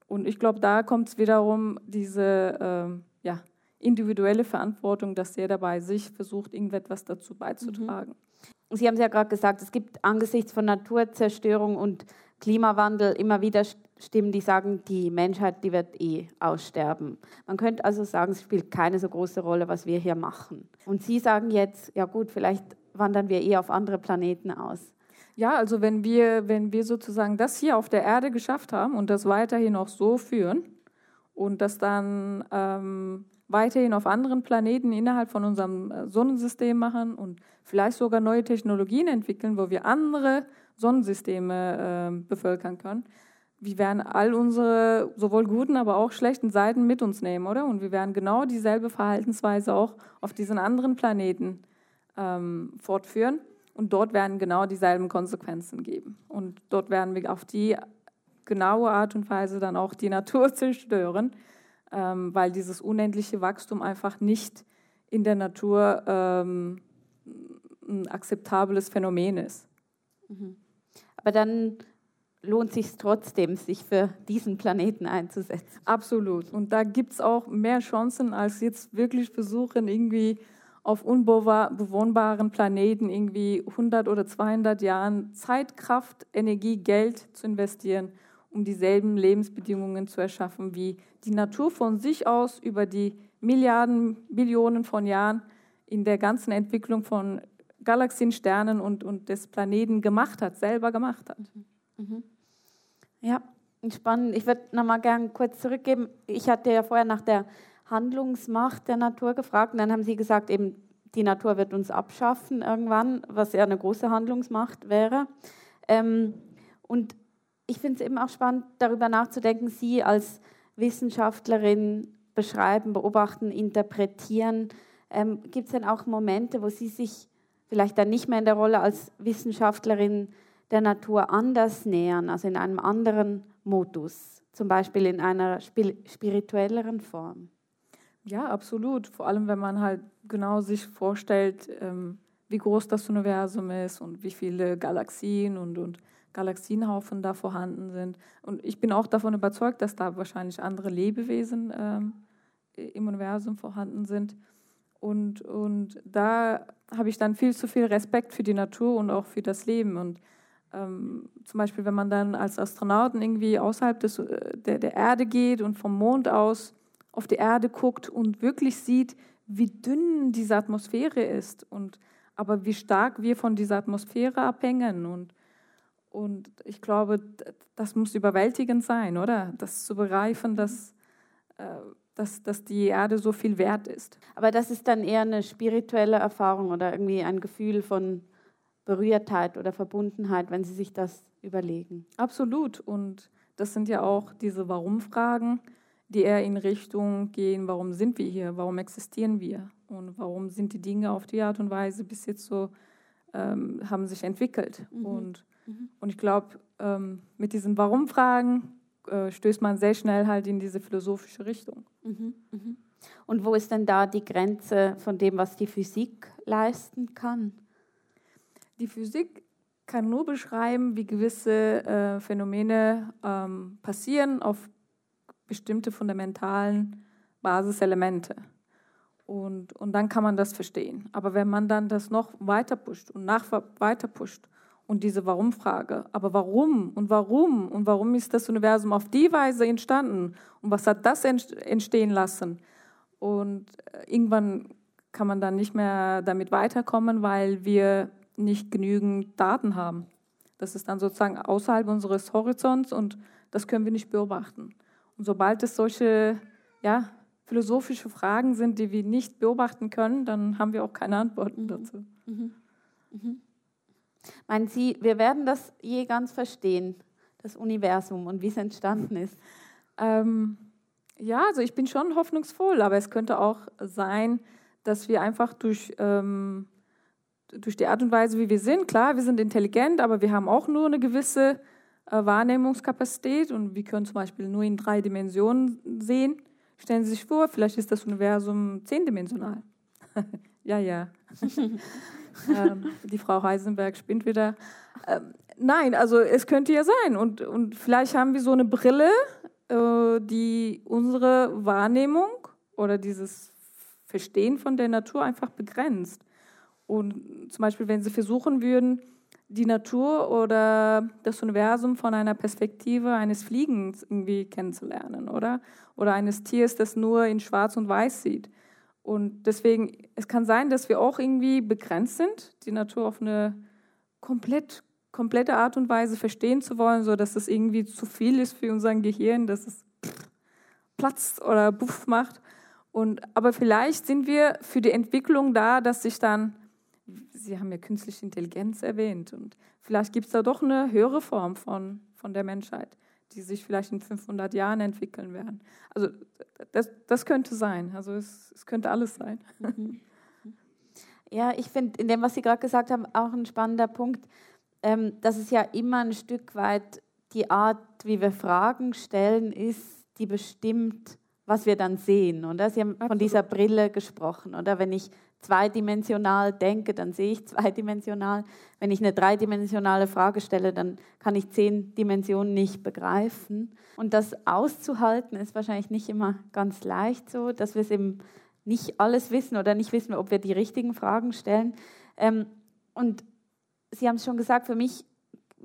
Und ich glaube, da kommt es wiederum diese ähm, ja, individuelle Verantwortung, dass der dabei sich versucht, irgendetwas dazu beizutragen. Mhm. Sie haben es ja gerade gesagt, es gibt angesichts von Naturzerstörung und Klimawandel immer wieder Stimmen, die sagen, die Menschheit, die wird eh aussterben. Man könnte also sagen, es spielt keine so große Rolle, was wir hier machen. Und Sie sagen jetzt, ja gut, vielleicht wandern wir eh auf andere Planeten aus. Ja, also wenn wir, wenn wir sozusagen das hier auf der Erde geschafft haben und das weiterhin auch so führen und das dann ähm, weiterhin auf anderen Planeten innerhalb von unserem äh, Sonnensystem machen und vielleicht sogar neue Technologien entwickeln, wo wir andere Sonnensysteme äh, bevölkern können. Wir werden all unsere sowohl guten, aber auch schlechten Seiten mit uns nehmen, oder? Und wir werden genau dieselbe Verhaltensweise auch auf diesen anderen Planeten ähm, fortführen. Und dort werden genau dieselben Konsequenzen geben. Und dort werden wir auf die genaue Art und Weise dann auch die Natur <laughs> zerstören weil dieses unendliche Wachstum einfach nicht in der Natur ähm, ein akzeptables Phänomen ist. Mhm. Aber dann lohnt sich trotzdem, sich für diesen Planeten einzusetzen. Absolut. Und da gibt es auch mehr Chancen, als jetzt wirklich versuchen, irgendwie auf unbewohnbaren Planeten irgendwie 100 oder 200 Jahren Zeit, Kraft, Energie, Geld zu investieren, um dieselben Lebensbedingungen zu erschaffen, wie die Natur von sich aus über die Milliarden, Billionen von Jahren in der ganzen Entwicklung von Galaxien, Sternen und, und des Planeten gemacht hat, selber gemacht hat. Mhm. mhm. Ja, spannend. Ich würde nochmal gerne kurz zurückgeben. Ich hatte ja vorher nach der Handlungsmacht der Natur gefragt und dann haben Sie gesagt, eben die Natur wird uns abschaffen irgendwann, was ja eine große Handlungsmacht wäre. Ähm, und ich finde es eben auch spannend, darüber nachzudenken, Sie als Wissenschaftlerin beschreiben, beobachten, interpretieren. Ähm, Gibt es denn auch Momente, wo Sie sich vielleicht dann nicht mehr in der Rolle als Wissenschaftlerin der Natur anders nähern, also in einem anderen Modus, zum Beispiel in einer spirituelleren Form? Ja, absolut. Vor allem, wenn man halt genau sich vorstellt, ähm, wie groß das Universum ist und wie viele Galaxien und, und Galaxienhaufen da vorhanden sind. Und ich bin auch davon überzeugt, dass da wahrscheinlich andere Lebewesen ähm, im Universum vorhanden sind. Und, und da habe ich dann viel zu viel Respekt für die Natur und auch für das Leben. Und ähm, zum Beispiel, wenn man dann als Astronauten irgendwie außerhalb des, äh, der, der Erde geht und vom Mond aus auf die Erde guckt und wirklich sieht, wie dünn diese Atmosphäre ist und aber wie stark wir von dieser Atmosphäre abhängen und und ich glaube, das muss überwältigend sein, oder? Das zu begreifen, dass, äh, dass, dass die Erde so viel wert ist. Aber das ist dann eher eine spirituelle Erfahrung oder irgendwie ein Gefühl von Berührtheit oder Verbundenheit, wenn Sie sich das überlegen. Absolut. Und das sind ja auch diese Warum-Fragen, die eher in Richtung gehen, warum sind wir hier, warum existieren wir und warum sind die Dinge auf die Art und Weise bis jetzt so, ähm, haben sich entwickelt. Mhm. Und, mhm. und ich glaube, ähm, mit diesen Warum-Fragen äh, stößt man sehr schnell halt in diese philosophische Richtung. Mhm. mhm. Und wo ist denn da die Grenze von dem, was die Physik leisten kann? Die Physik kann nur beschreiben, wie gewisse äh, Phänomene ähm, passieren auf bestimmte fundamentalen Basiselemente. Und, und dann kann man das verstehen. Aber wenn man dann das noch weiter pusht und nach weiter pusht und diese Warum-Frage, aber warum und warum und warum ist das Universum auf die Weise entstanden und was hat das entstehen lassen? Und äh, irgendwann kann man dann nicht mehr damit weiterkommen, weil wir nicht genügend Daten haben. Das ist dann sozusagen außerhalb unseres Horizonts und das können wir nicht beobachten. Und sobald es solche ja, philosophische Fragen sind, die wir nicht beobachten können, dann haben wir auch keine Antworten mhm. dazu. Mhm. Mhm. Meinen Sie, wir werden das je ganz verstehen, das Universum und wie es entstanden ist? Ähm, ja, also ich bin schon hoffnungsvoll, aber es könnte auch sein, dass wir einfach durch ähm, durch die Art und Weise, wie wir sind, klar, wir sind intelligent, aber wir haben auch nur eine gewisse äh, Wahrnehmungskapazität und wir können zum Beispiel nur in drei Dimensionen sehen. Stellen Sie sich vor, vielleicht ist das Universum zehndimensional. <laughs> ja, ja. <laughs> ähm, die Frau Heisenberg spinnt wieder. Ähm, nein, also es könnte ja sein. Und, und vielleicht haben wir so eine Brille, äh, die unsere Wahrnehmung oder dieses Verstehen von der Natur einfach begrenzt. Und zum Beispiel, wenn Sie versuchen würden, die Natur oder das Universum von einer Perspektive eines Fliegens irgendwie kennenzulernen, oder? Oder eines Tiers, das nur in Schwarz und Weiß sieht. Und deswegen, es kann sein, dass wir auch irgendwie begrenzt sind, die Natur auf eine komplett, komplette Art und Weise verstehen zu wollen, so dass es irgendwie zu viel ist für unser Gehirn, dass es platzt oder buff macht. Und, aber vielleicht sind wir für die Entwicklung da, dass sich dann Sie haben ja künstliche Intelligenz erwähnt und vielleicht gibt es da doch eine höhere Form von, von der Menschheit, die sich vielleicht in 500 Jahren entwickeln werden. Also das, das könnte sein, also es, es könnte alles sein. Mhm. Ja, ich finde in dem, was Sie gerade gesagt haben, auch ein spannender Punkt, ähm, dass es ja immer ein Stück weit die Art, wie wir Fragen stellen, ist, die bestimmt, was wir dann sehen. Oder? Sie haben Absolut. von dieser Brille gesprochen. Oder wenn ich zweidimensional denke, dann sehe ich zweidimensional. Wenn ich eine dreidimensionale Frage stelle, dann kann ich zehn Dimensionen nicht begreifen. Und das auszuhalten ist wahrscheinlich nicht immer ganz leicht so, dass wir es eben nicht alles wissen oder nicht wissen, ob wir die richtigen Fragen stellen. Ähm, und Sie haben es schon gesagt, für mich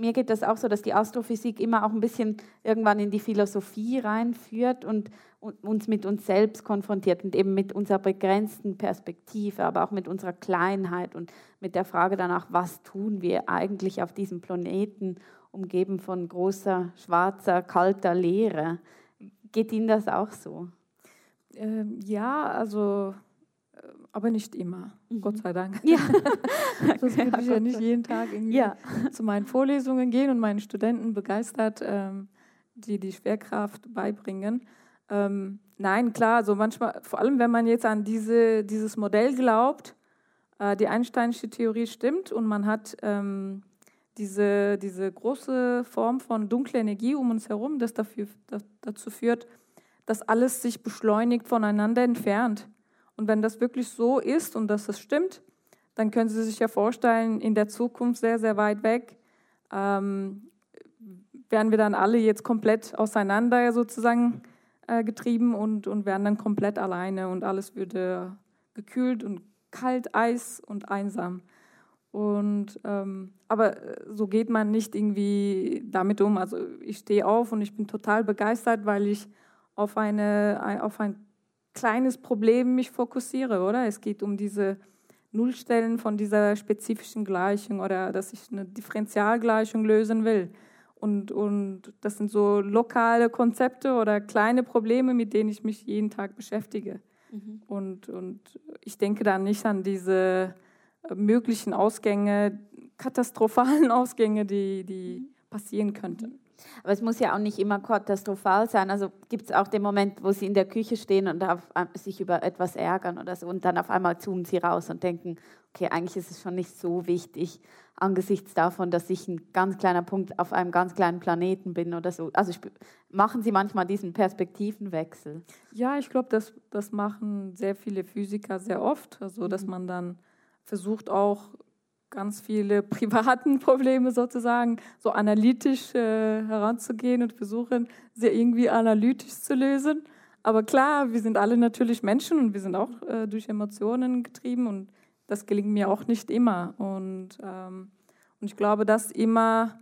mir geht das auch so, dass die Astrophysik immer auch ein bisschen irgendwann in die Philosophie reinführt und uns mit uns selbst konfrontiert und eben mit unserer begrenzten Perspektive, aber auch mit unserer Kleinheit und mit der Frage danach, was tun wir eigentlich auf diesem Planeten, umgeben von großer, schwarzer, kalter Leere. Geht Ihnen das auch so? Ähm, ja, also aber nicht immer, mhm. Gott sei Dank. Ja. <laughs> Sonst könnte ich ja nicht jeden Tag ja. <laughs> zu meinen Vorlesungen gehen und meinen Studenten begeistert ähm, die die Schwerkraft beibringen. Ähm, nein, klar, so manchmal, vor allem wenn man jetzt an diese, dieses Modell glaubt, äh, die Einsteinische Theorie stimmt und man hat ähm, diese, diese große Form von dunkler Energie um uns herum, das, dafür, das dazu führt, dass alles sich beschleunigt voneinander entfernt. Und wenn das wirklich so ist und dass es stimmt, dann können Sie sich ja vorstellen, in der Zukunft sehr, sehr weit weg, ähm, werden wir dann alle jetzt komplett auseinander sozusagen äh, getrieben und, und werden dann komplett alleine und alles würde gekühlt und kalt, Eis und einsam. Und ähm, aber so geht man nicht irgendwie damit um. Also ich stehe auf und ich bin total begeistert, weil ich auf eine auf ein kleines Problem mich fokussiere, oder? Es geht um diese Nullstellen von dieser spezifischen Gleichung oder dass ich eine Differentialgleichung lösen will. Und, und das sind so lokale Konzepte oder kleine Probleme, mit denen ich mich jeden Tag beschäftige. Mhm. Und, und ich denke dann nicht an diese äh, möglichen Ausgänge, katastrophalen <laughs> Ausgänge, die, die mhm. passieren könnten. Aber es muss ja auch nicht immer katastrophal sein. Also gibt es auch den Moment, wo Sie in der Küche stehen und auf, sich über etwas ärgern oder so und dann auf einmal zoomen Sie raus und denken, okay, eigentlich ist es schon nicht so wichtig angesichts davon, dass ich ein ganz kleiner Punkt auf einem ganz kleinen Planeten bin oder so. Also machen Sie manchmal diesen Perspektivenwechsel? Ja, ich glaube, das, das machen sehr viele Physiker sehr oft. Also dass mhm. man dann versucht auch ganz viele <laughs> privaten Probleme sozusagen so analytisch äh, heranzugehen und versuchen, sie irgendwie analytisch zu lösen. Aber klar, wir sind alle natürlich Menschen und wir sind auch äh, durch Emotionen getrieben und das gelingt mir auch nicht immer. Und, ähm, und ich glaube, das immer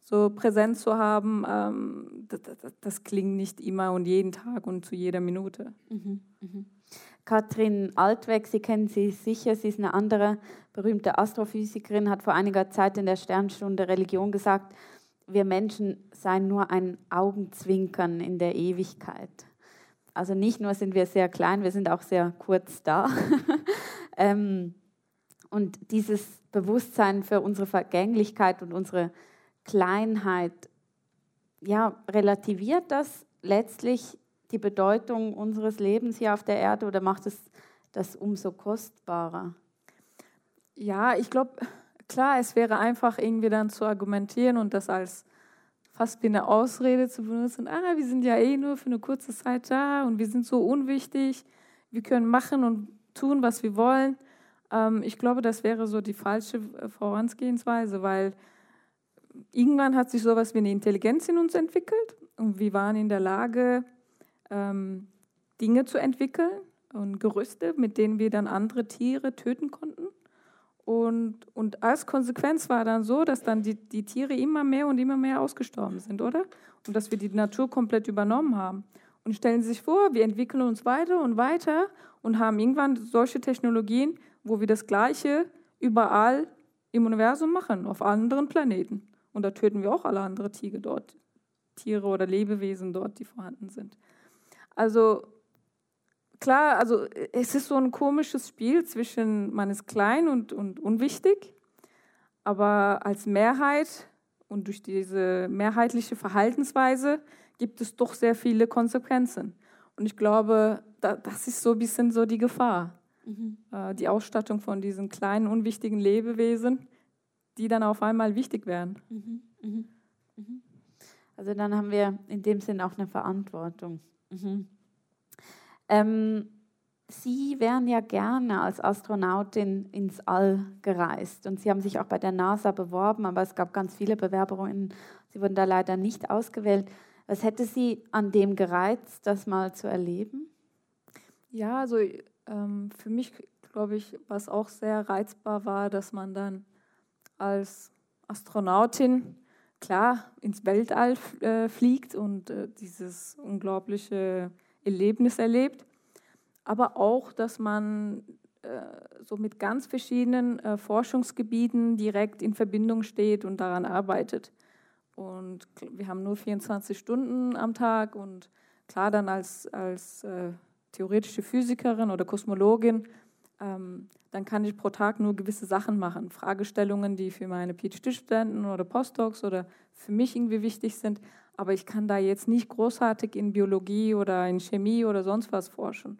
so präsent zu haben, ähm, das, das, das, klingt nicht immer und jeden Tag und zu jeder Minute. Mhm, mh. Katrin Altweg, Sie kennen sie sicher, sie ist eine andere berühmte Astrophysikerin, hat vor einiger Zeit in der Sternstunde Religion gesagt, wir Menschen seien nur ein Augenzwinkern in der Ewigkeit. Also nicht nur sind wir sehr klein, wir sind auch sehr kurz da. <laughs> Ähm, und dieses Bewusstsein für unsere Vergänglichkeit und unsere Kleinheit, ja, relativiert das letztlich die Bedeutung unseres Lebens hier auf der Erde oder macht es das umso kostbarer? Ja, ich glaube, klar, es wäre einfach irgendwie dann zu argumentieren und das als fast wie eine Ausrede zu benutzen. Ah, wir sind ja eh nur für eine kurze Zeit da und wir sind so unwichtig. Wir können machen und tun, was wir wollen. Ähm, ich glaube, das wäre so die falsche Vorangehensweise, weil irgendwann hat sich sowas wie eine Intelligenz in uns entwickelt und wir waren in der Lage, ähm, Dinge zu entwickeln und Gerüste, mit denen wir dann andere Tiere töten konnten. Und, und als Konsequenz war dann so, dass dann die, die Tiere immer mehr und immer mehr ausgestorben sind, oder? Und dass wir die Natur komplett übernommen haben. Und stellen Sie sich vor, wir entwickeln uns weiter und weiter und haben irgendwann solche Technologien, wo wir das Gleiche überall im Universum machen, auf anderen Planeten. Und da töten wir auch alle anderen Tiere dort, Tiere oder Lebewesen dort, die vorhanden sind. Also klar, also es ist so ein komisches Spiel zwischen man ist klein und, und unwichtig, aber als Mehrheit und durch diese mehrheitliche Verhaltensweise gibt es doch sehr viele Konsequenzen. Und ich glaube, da, das ist so ein bisschen so die Gefahr. Mhm. Äh, die Ausstattung von diesen kleinen, unwichtigen Lebewesen, die dann auf einmal wichtig werden. Mhm. Mhm. mhm. Also dann haben wir in dem Sinn auch eine Verantwortung. Mhm. Ähm, Sie wären ja gerne als Astronautin ins All gereist und Sie haben sich auch bei der NASA beworben, aber es gab ganz viele Bewerberinnen. Sie wurden da leider nicht ausgewählt. Was hätte Sie an dem gereizt, das mal zu erleben? Ja, also ähm, für mich, glaube ich, was auch sehr reizbar war, dass man dann als Astronautin klar ins Weltall äh, fliegt und äh, dieses unglaubliche Erlebnis erlebt, aber auch, dass man äh, so mit ganz verschiedenen Forschungsgebieten direkt in Verbindung steht und daran arbeitet. Und wir haben nur 24 Stunden am Tag und klar dann als, als theoretische Physikerin oder Kosmologin ähm, dann kann ich pro Tag nur gewisse Sachen machen. Fragestellungen, die für meine PhD-Studenten oder Postdocs oder für mich irgendwie wichtig sind. Aber ich kann da jetzt nicht großartig in Biologie oder in Chemie oder sonst was forschen.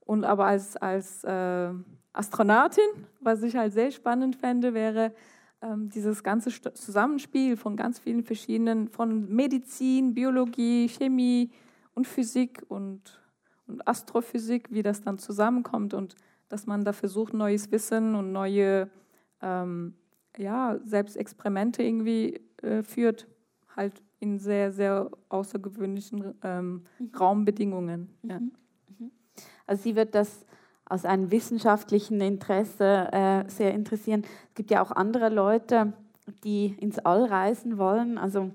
Und aber als, als äh, Astronautin, was ich halt sehr spannend fände, wäre ähm, dieses ganze Zusammenspiel von ganz vielen verschiedenen, von Medizin, Biologie, Chemie und Physik und, und Astrophysik, wie das dann zusammenkommt und dass man da versucht, neues Wissen und neue, ähm, ja, selbst Experimente irgendwie äh, führt, halt in sehr, sehr außergewöhnlichen ähm, mhm. Raumbedingungen. Ja. Mhm. mhm. Also sie wird das aus einem wissenschaftlichen Interesse äh, sehr interessieren. Es gibt ja auch andere Leute, die ins All reisen wollen. Also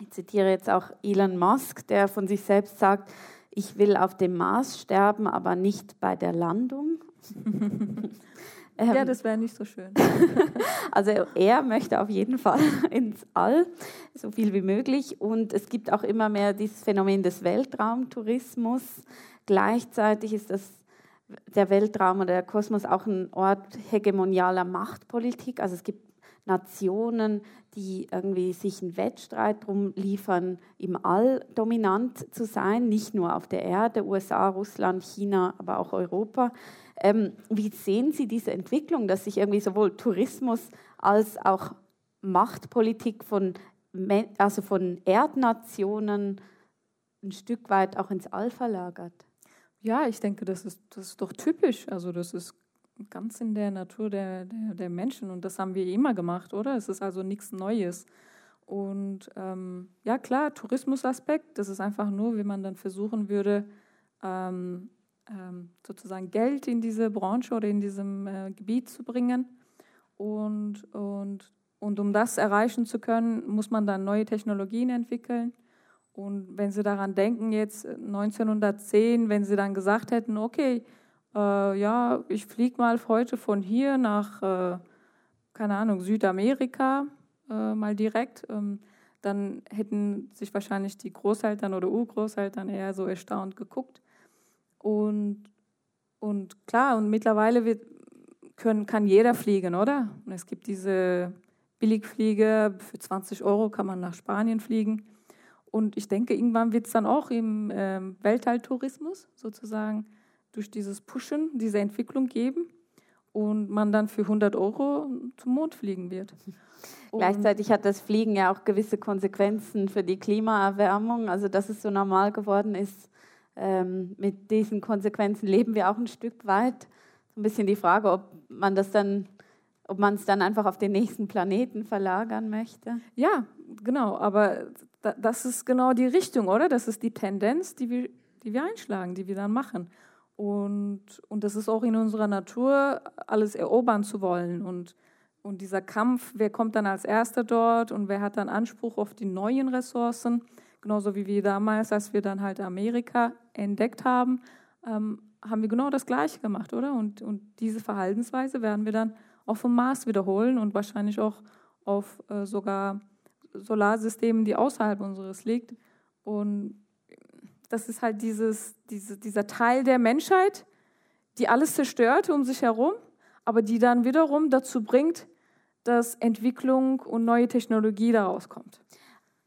ich zitiere jetzt auch Elon Musk, der von sich selbst sagt, ich will auf dem Mars sterben, aber nicht bei der Landung. <laughs> ja, das wäre nicht so schön. <laughs> also er möchte auf jeden Fall <laughs> ins All, so viel wie möglich. Und es gibt auch immer mehr dieses Phänomen des Weltraumtourismus. Gleichzeitig ist das der Weltraum oder der Kosmos auch ein Ort hegemonialer Machtpolitik. Also es gibt Nationen, die irgendwie sich einen Wettstreit darum liefern, im All dominant zu sein, nicht nur auf der Erde, USA, Russland, China, aber auch Europa. Ähm, wie sehen Sie diese Entwicklung, dass sich irgendwie sowohl Tourismus als auch Machtpolitik von, also von Erdnationen ein Stück weit auch ins All verlagert? Ja, ich denke, das ist, das ist doch typisch. Also das ist ganz in der Natur der, der, der Menschen und das haben wir immer gemacht, oder? Es ist also nichts Neues. Und ähm, ja, klar, Tourismusaspekt, das ist einfach nur, wie man dann versuchen würde, ähm, sozusagen Geld in diese Branche oder in diesem äh, Gebiet zu bringen. Und, und, und um das erreichen zu können, muss man dann neue Technologien entwickeln. Und wenn Sie daran denken, jetzt 1910, wenn Sie dann gesagt hätten, okay, äh, ja, ich fliege mal heute von hier nach, äh, keine Ahnung, Südamerika äh, mal direkt, ähm, dann hätten sich wahrscheinlich die Großeltern oder Urgroßeltern eher so erstaunt geguckt. Und, und klar, und mittlerweile wird, können, kann jeder fliegen, oder? Und es gibt diese Billigflieger, für 20 Euro kann man nach Spanien fliegen. Und ich denke, irgendwann wird es dann auch im äh, Weltalltourismus sozusagen durch dieses Pushen, diese Entwicklung geben und man dann für 100 Euro zum Mond fliegen wird. Und <laughs> Gleichzeitig hat das Fliegen ja auch gewisse Konsequenzen für die Klimaerwärmung. Also dass es so normal geworden ist, ähm, mit diesen Konsequenzen leben wir auch ein Stück weit. So ein bisschen die Frage, ob man das dann, ob man es dann einfach auf den nächsten Planeten verlagern möchte. Ja, genau. Aber das ist genau die Richtung, oder? Das ist die Tendenz, die wir, die wir einschlagen, die wir dann machen. Und, und das ist auch in unserer Natur, alles erobern zu wollen. Und, und dieser Kampf, wer kommt dann als Erster dort und wer hat dann Anspruch auf die neuen Ressourcen, genauso wie wir damals, als wir dann halt Amerika entdeckt haben, ähm, haben wir genau das Gleiche gemacht, oder? Und, und diese Verhaltensweise werden wir dann auch vom Mars wiederholen und wahrscheinlich auch auf äh, sogar Solarsystemen, die außerhalb unseres liegt. Und das ist halt dieses, diese, dieser Teil der Menschheit, die alles zerstört um sich herum, aber die dann wiederum dazu bringt, dass Entwicklung und neue Technologie daraus kommt.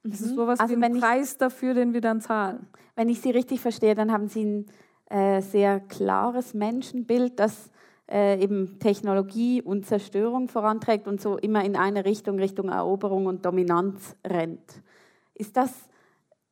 Das ist mhm. sowas also wie ein Preis dafür, den wir dann zahlen. Wenn ich Sie richtig verstehe, dann haben Sie ein äh, sehr klares Menschenbild, das äh, eben Technologie und Zerstörung voranträgt und so immer in eine Richtung, Richtung Eroberung und Dominanz rennt. Ist das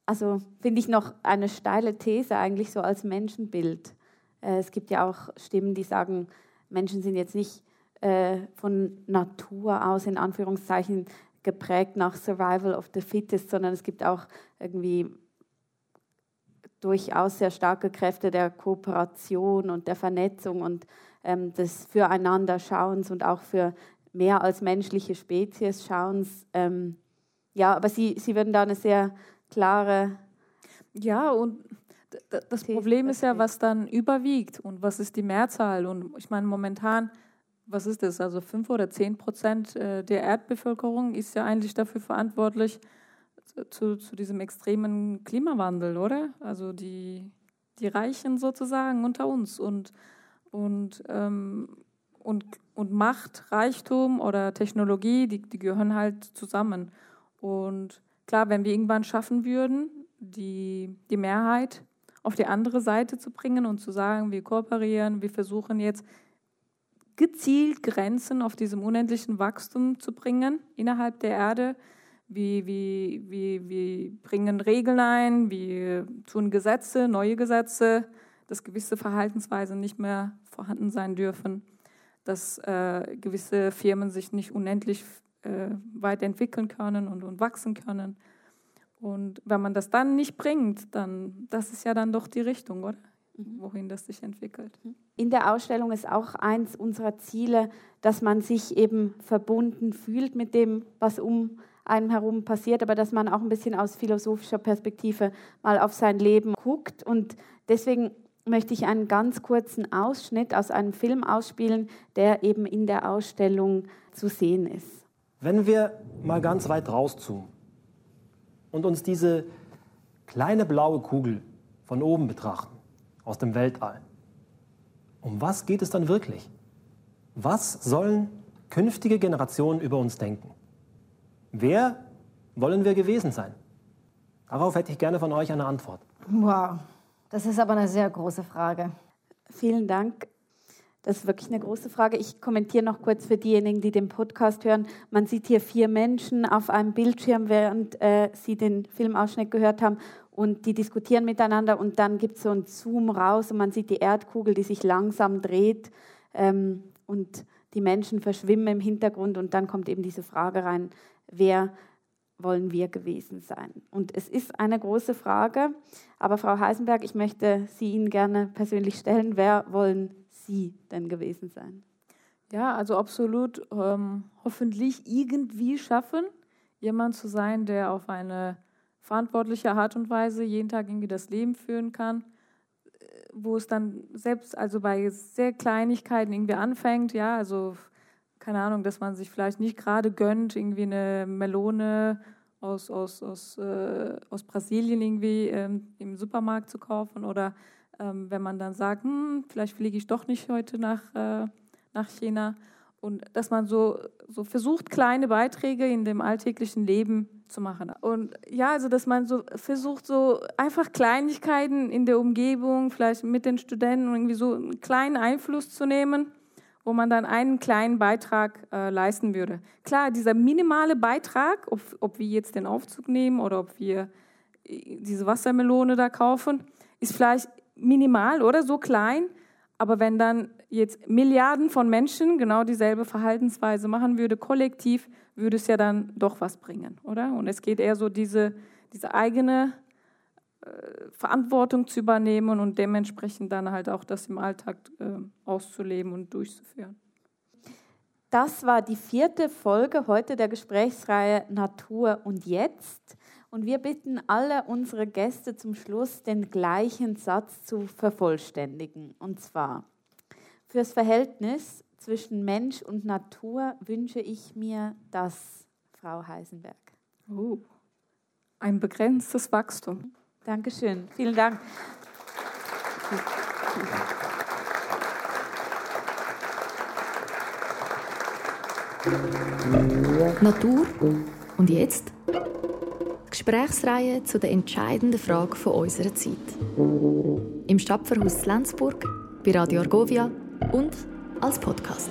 also finde ich noch eine steile These eigentlich so als Menschenbild. Äh, es gibt ja auch Stimmen, die sagen, Menschen sind jetzt nicht äh, von Natur aus in Anführungszeichen geprägt nach Survival of the Fittest, sondern es gibt auch irgendwie durchaus sehr starke Kräfte der Kooperation und der Vernetzung und ähm, des Füreinander-Schauens und auch für mehr als menschliche Spezies Schauens. Ähm, ja, aber Sie, Sie würden da eine sehr klare. Ja, und das Problem ist ja, was dann überwiegt und was ist die Mehrzahl. Und ich meine, momentan, was ist das? Also fünf oder zehn Prozent äh, der Erdbevölkerung ist ja eigentlich dafür verantwortlich, zu, zu diesem extremen Klimawandel, oder? Also die, die Reichen sozusagen unter uns. Und, und, ähm, und, und Macht, Reichtum oder Technologie, die, die gehören halt zusammen. Und Klar, wenn wir irgendwann schaffen würden, die, die Mehrheit auf die andere Seite zu bringen und zu sagen, wir kooperieren, wir versuchen jetzt gezielt Grenzen auf diesem unendlichen Wachstum zu bringen innerhalb der Erde. Wir, wir, wir, wir bringen Regeln ein, wir tun Gesetze, neue Gesetze, dass gewisse Verhaltensweisen nicht mehr vorhanden sein dürfen, dass äh, gewisse Firmen sich nicht unendlich äh, weiterentwickeln können und, und wachsen können. Und wenn man das dann nicht bringt, dann das ist ja dann doch die Richtung, oder? Mhm. Wohin das sich entwickelt. Mhm. In der Ausstellung ist auch eins unserer Ziele, dass man sich eben verbunden fühlt mit dem, was um einem herum passiert, aber dass man auch ein bisschen aus philosophischer Perspektive mal auf sein Leben guckt. Und deswegen möchte ich einen ganz kurzen Ausschnitt aus einem Film ausspielen, der eben in der Ausstellung zu sehen ist. Wenn wir mal ganz weit rauszoomen und uns diese kleine blaue Kugel von oben betrachten, aus dem Weltall, um was geht es dann wirklich? Was sollen künftige Generationen über uns denken? Wer wollen wir gewesen sein? Darauf hätte ich gerne von euch eine Antwort. Wow, das ist aber eine sehr große Frage. Vielen Dank. Das ist wirklich eine große Frage. Ich kommentiere noch kurz für diejenigen, die den Podcast hören. Man sieht hier vier Menschen auf einem Bildschirm, während äh, sie den Filmausschnitt gehört haben. Und die diskutieren miteinander. Und dann gibt es so einen Zoom raus und man sieht die Erdkugel, die sich langsam dreht. Ähm, und die Menschen verschwimmen im Hintergrund. Und dann kommt eben diese Frage rein, wer wollen wir gewesen sein? Und es ist eine große Frage, aber Frau Heisenberg, ich möchte sie Ihnen gerne persönlich stellen. Wer wollen Sie denn gewesen sein? Ja, also absolut ähm, hoffentlich irgendwie schaffen, jemand zu sein, der auf eine verantwortliche Art und Weise jeden Tag irgendwie das Leben führen kann, wo es dann selbst, also bei sehr Kleinigkeiten irgendwie anfängt, ja, also keine Ahnung, dass man sich vielleicht nicht gerade gönnt, irgendwie eine Melone aus, aus, aus, äh, aus Brasilien irgendwie ähm, im Supermarkt zu kaufen oder ähm, wenn man dann sagt, hm, vielleicht fliege ich doch nicht heute nach, äh, nach China. Und dass man so, so versucht, kleine Beiträge in dem alltäglichen Leben zu machen. Und ja, also dass man so versucht, so einfach Kleinigkeiten in der Umgebung, vielleicht mit den Studenten irgendwie so einen kleinen Einfluss zu nehmen wo man dann einen kleinen Beitrag äh, leisten würde. Klar, dieser minimale Beitrag, ob, ob wir jetzt den Aufzug nehmen oder ob wir äh, diese Wassermelone da kaufen, ist vielleicht minimal oder so klein. Aber wenn dann jetzt Milliarden von Menschen genau dieselbe Verhaltensweise machen würde, kollektiv, würde es ja dann doch was bringen, oder? Und es geht eher so diese, diese eigene äh, Verantwortung zu übernehmen und dementsprechend dann halt auch das im Alltag äh, auszuleben und durchzuführen. Das war die vierte Folge heute der Gesprächsreihe Natur und Jetzt. Und wir bitten alle unsere Gäste zum Schluss, den gleichen Satz zu vervollständigen. Und zwar, fürs Verhältnis zwischen Mensch und Natur wünsche ich mir das, Frau Heisenberg. Oh, ein begrenztes Wachstum. Dankeschön. Vielen Dank. Natur und jetzt? Gesprächsreihe zu der entscheidenden Frage von unserer Zeit. Im Stadtverhaus Lenzburg, bei Radio Argovia und als Podcast.